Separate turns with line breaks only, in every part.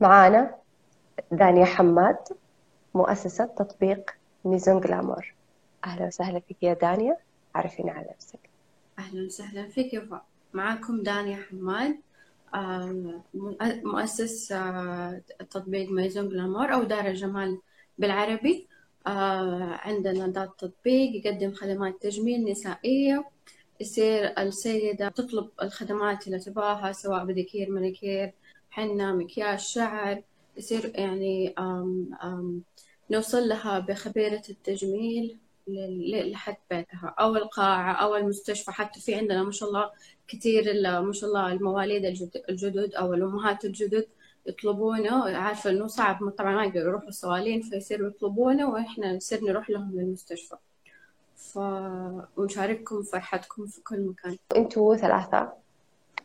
معانا دانيا حماد مؤسسة تطبيق Maison Glamour أهلا وسهلا فيك يا دانيا عرفينا على نفسك.
أهلا وسهلا فيك معاكم دانيا حماد مؤسس تطبيق Maison Glamour أو دار الجمال بالعربي. عندنا ذا التطبيق يقدم خدمات تجميل نسائية. يصير السيدة تطلب الخدمات اللي تبغاها سواء pedicure manicure حنة مكياج شعر. يصير يعني أم أم نوصل لها بخبيرة التجميل لحد بيتها أو القاعة أو المستشفى. حتى في عندنا ما شاء الله كثير ما شاء الله المواليد الجدد أو الأمهات الجدد يطلبونه. عارفة إنه صعب طبعا ما يقدروا يروحوا الصوالين فيصيروا يطلبونه وإحنا نصير نروح لهم للمستشفى. ف... ونشارككم فرحتكم في كل مكان.
أنتوا ثلاثة.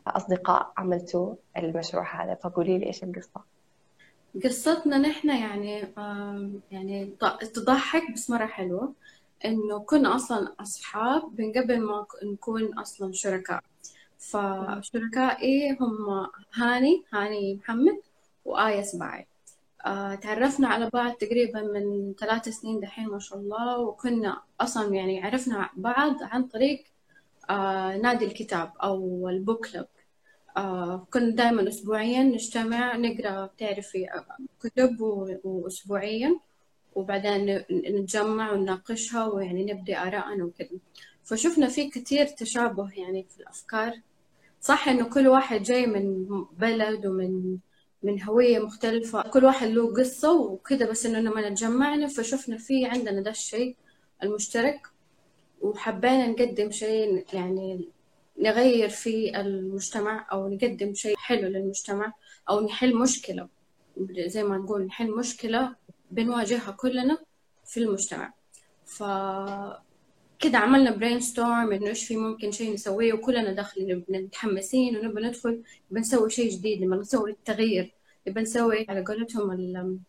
أصدقاء عملتوا المشروع هذا فقولي لي إيش القصة؟
قصتنا نحن يعني يعني تضحك بس مرة حلوة إنه كنا أصلا أصحاب من قبل ما نكون أصلا شركاء. فشركائي هم هاني هاني محمد وآية سباعي. آه تعرفنا على بعض تقريبا من ثلاث سنين دحين ما شاء الله وكنا أصلا يعني عرفنا بعض عن طريق نادي الكتاب أو البوك كلب آه كنا دائما أسبوعيا نجتمع نقرأ بتعرفي كتب وأسبوعيا. وبعدين نتجمع ونناقشها ويعني نبدي آراءنا وكذا. فشفنا في كتير تشابه يعني في الأفكار. صح إنه كل واحد جاي من بلد ومن من هوية مختلفة. كل واحد له قصة وكذا بس إنه لما نتجمعنا فشفنا في عندنا ده الشيء المشترك. وحبينا نقدم شيء يعني نغير في المجتمع أو نقدم شيء حلو للمجتمع أو نحل مشكلة. زي ما نقول نحل مشكلة بنواجهها كلنا في المجتمع. ف كده عملنا brainstorm إنه إيش في ممكن شيء نسويه وكلنا داخلين متحمسين ونبغى ندخل. بنسوي شيء جديد نبغى نسوي التغيير نبغى نسوي على قولتهم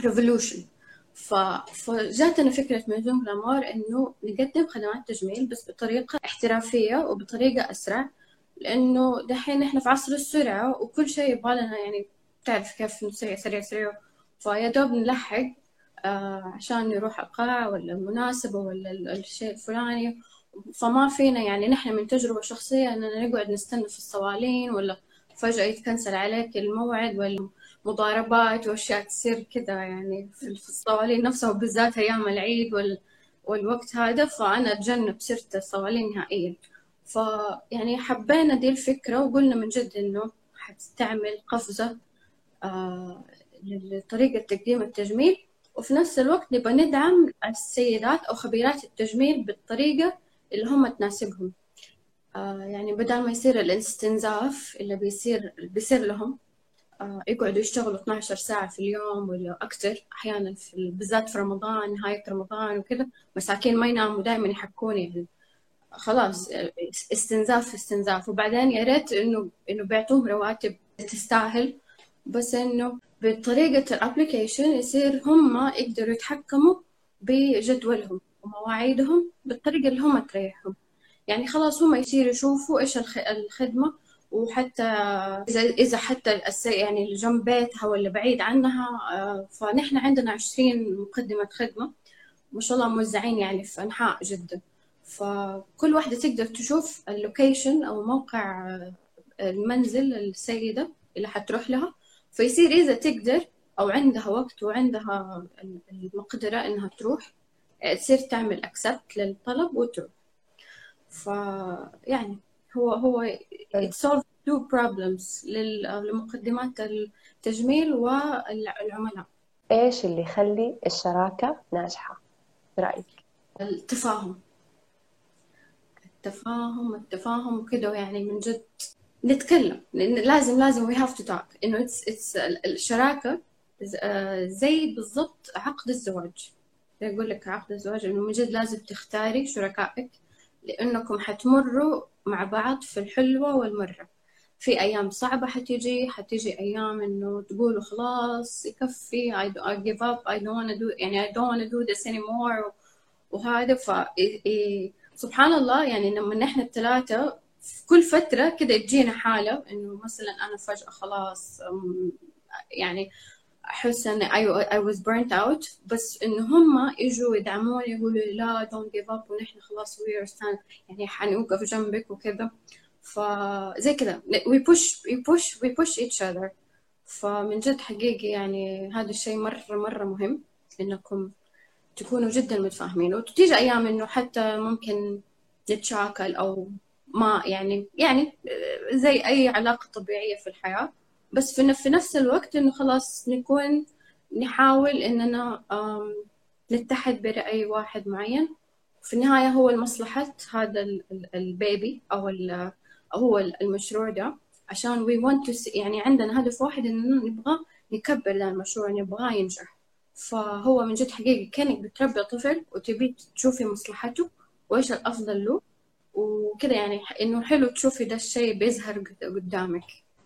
ال revolution فجاتنا فكرة Maison Glamour إنه نقدم خدمات تجميل بس بطريقة احترافية وبطريقة أسرع لأنه دحين إحنا في عصر السرعة وكل شيء يبغى لنا يعني تعرف كيف نسوي سريع سريع. فيا دوب نلحق آه عشان نروح القاعة ولا المناسبة ولا الشيء الفلاني. فما فينا يعني نحن من تجربة شخصية إننا نقعد نستنى في الصوالين ولا فجأة يتكنسل عليك الموعد والمضاربات وأشياء تصير كذا يعني في الصوالين نفسها وبالذات أيام العيد وال والوقت هذا فأنا أتجنب سيرة الصوالين نهائيا. فيعني حبينا دي الفكرة وقلنا من جد إنه حتستعمل قفزة آه لطريقة تقديم التجميل وفي نفس الوقت نبغى ندعم السيدات أو خبيرات التجميل بالطريقة اللي هم تناسبهم. آه يعني بدل ما يصير الإستنزاف اللي بيصير بيصير لهم يقعدوا يشتغلوا 12 ساعة في اليوم ولا أكثر أحيانا في بالذات في رمضان نهاية رمضان وكذا مساكين ما يناموا دائما يحكوني يعني خلاص استنزاف استنزاف. وبعدين يا ريت إنه إنه بيعطوهم رواتب تستاهل. بس إنه بطريقة الأبلكيشن يصير هم يقدروا يتحكموا بجدولهم ومواعيدهم بالطريقة اللي هم تريحهم. يعني خلاص هم يصيروا يشوفوا إيش الخدمة وحتى إذا إذا حتى يعني جنب بيتها ولا بعيد عنها فنحن عندنا عشرين مقدمة خدمة ما شاء الله موزعين يعني في أنحاء جدة فكل واحدة تقدر تشوف اللوكيشن أو موقع المنزل السيدة اللي حتروح لها. فيصير إذا تقدر أو عندها وقت وعندها المقدرة إنها تروح تصير تعمل أكسبت للطلب وتروح. فيعني هو هو it solves two problems لمقدمات التجميل والعملاء.
إيش اللي يخلي الشراكة ناجحة؟ برأيك؟
التفاهم. التفاهم التفاهم وكده يعني من جد نتكلم. لأن لازم لازم we have to talk إنه it's it's الشراكة زي بالضبط عقد الزواج. يقول لك عقد الزواج إنه من جد لازم تختاري شركائك لأنكم حتمروا مع بعض في الحلوة والمرة. في أيام صعبة حتيجي حتيجي أيام إنه تقولوا خلاص يكفي I, I give up I don't wanna do يعني I don't wanna do this anymore وهذا ف سبحان الله يعني لما نحن الثلاثة في كل فترة كده تجينا حالة إنه مثلا أنا فجأة خلاص يعني احس ان I, I was burnt out. بس انه هم يجوا يدعموني يقولوا لا don't give up ونحن خلاص we are stand يعني حنوقف جنبك وكذا. فزي كذا. We push we push we push each other. فمن جد حقيقي يعني هذا الشيء مرة مرة مهم إنكم تكونوا جدا متفاهمين. وتيجي أيام إنه حتى ممكن نتشاكل أو ما يعني يعني زي أي علاقة طبيعية في الحياة. بس في نفس الوقت إنه خلاص نكون نحاول إننا نتحد برأي واحد معين. في النهاية هو المصلحة هذا البيبي أو هو المشروع ده. عشان we want to see يعني عندنا هدف واحد إننا نبغى نكبر ذا المشروع نبغاه ينجح. فهو من جد حقيقي كأنك بتربي طفل وتبي تشوفي مصلحته وإيش الأفضل له. وكذا يعني إنه حلو تشوفي ده الشيء بيظهر قدامك.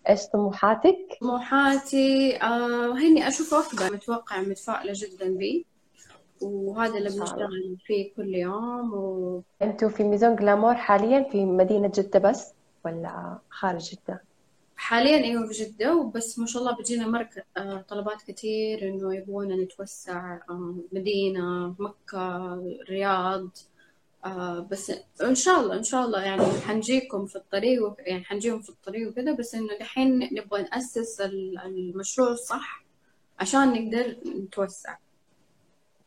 إيش طموحاتك؟
طموحاتي آه هني أشوف واحدة متوقع متفائلة جدا بي وهذا اللي بنشتغل فيه كل يوم و...
أنتوا في Maison Glamour حاليا في مدينة جدة بس ولا خارج جدة؟
حاليا أيوه في جدة وبس ما شاء الله بتجينا مرك... آه طلبات كتير إنه يبغونا نتوسع آه مدينة مكة الرياض آه بس إن شاء الله إن شاء الله يعني حنجيكم في الطريق و... يعني حنجيهم في الطريق وكذا بس إنه دحين نبغى نأسس المشروع صح عشان نقدر نتوسع.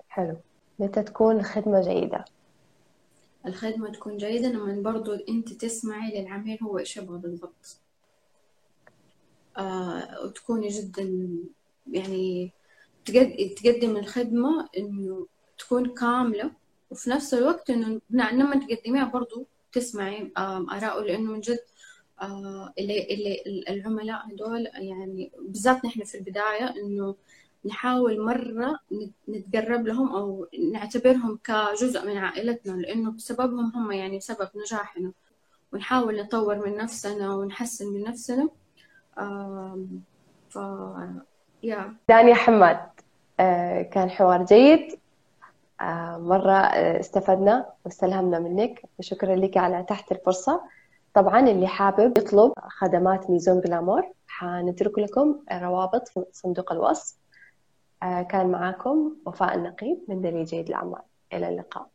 حلو. متى تكون الخدمة جيدة؟
الخدمة تكون جيدة لما برضو أنت تسمعي للعميل هو إيش يبغى بالضبط. آه وتكوني جدا يعني تقدم الخدمة إنه تكون كاملة وفي نفس الوقت إنه لما تقدميها برضو تسمعي آراءه لأنه من جد آه اللي اللي العملاء هدول يعني بالذات نحن في البداية إنه نحاول مرة نتقرب لهم أو نعتبرهم كجزء من عائلتنا لأنه بسببهم هم يعني سبب نجاحنا. ونحاول نطور من نفسنا ونحسن من نفسنا. ف يا
دانيا حماد آه، كان حوار جيد. مرة آه، استفدنا واستلهمنا منك. شكرا لك على تحت الفرصة. طبعا اللي حابب يطلب خدمات ميزون جلامور حنترك لكم روابط في صندوق الوصف. كان معاكم وفاء النقيب من دليل جيد الأعمال. إلى اللقاء.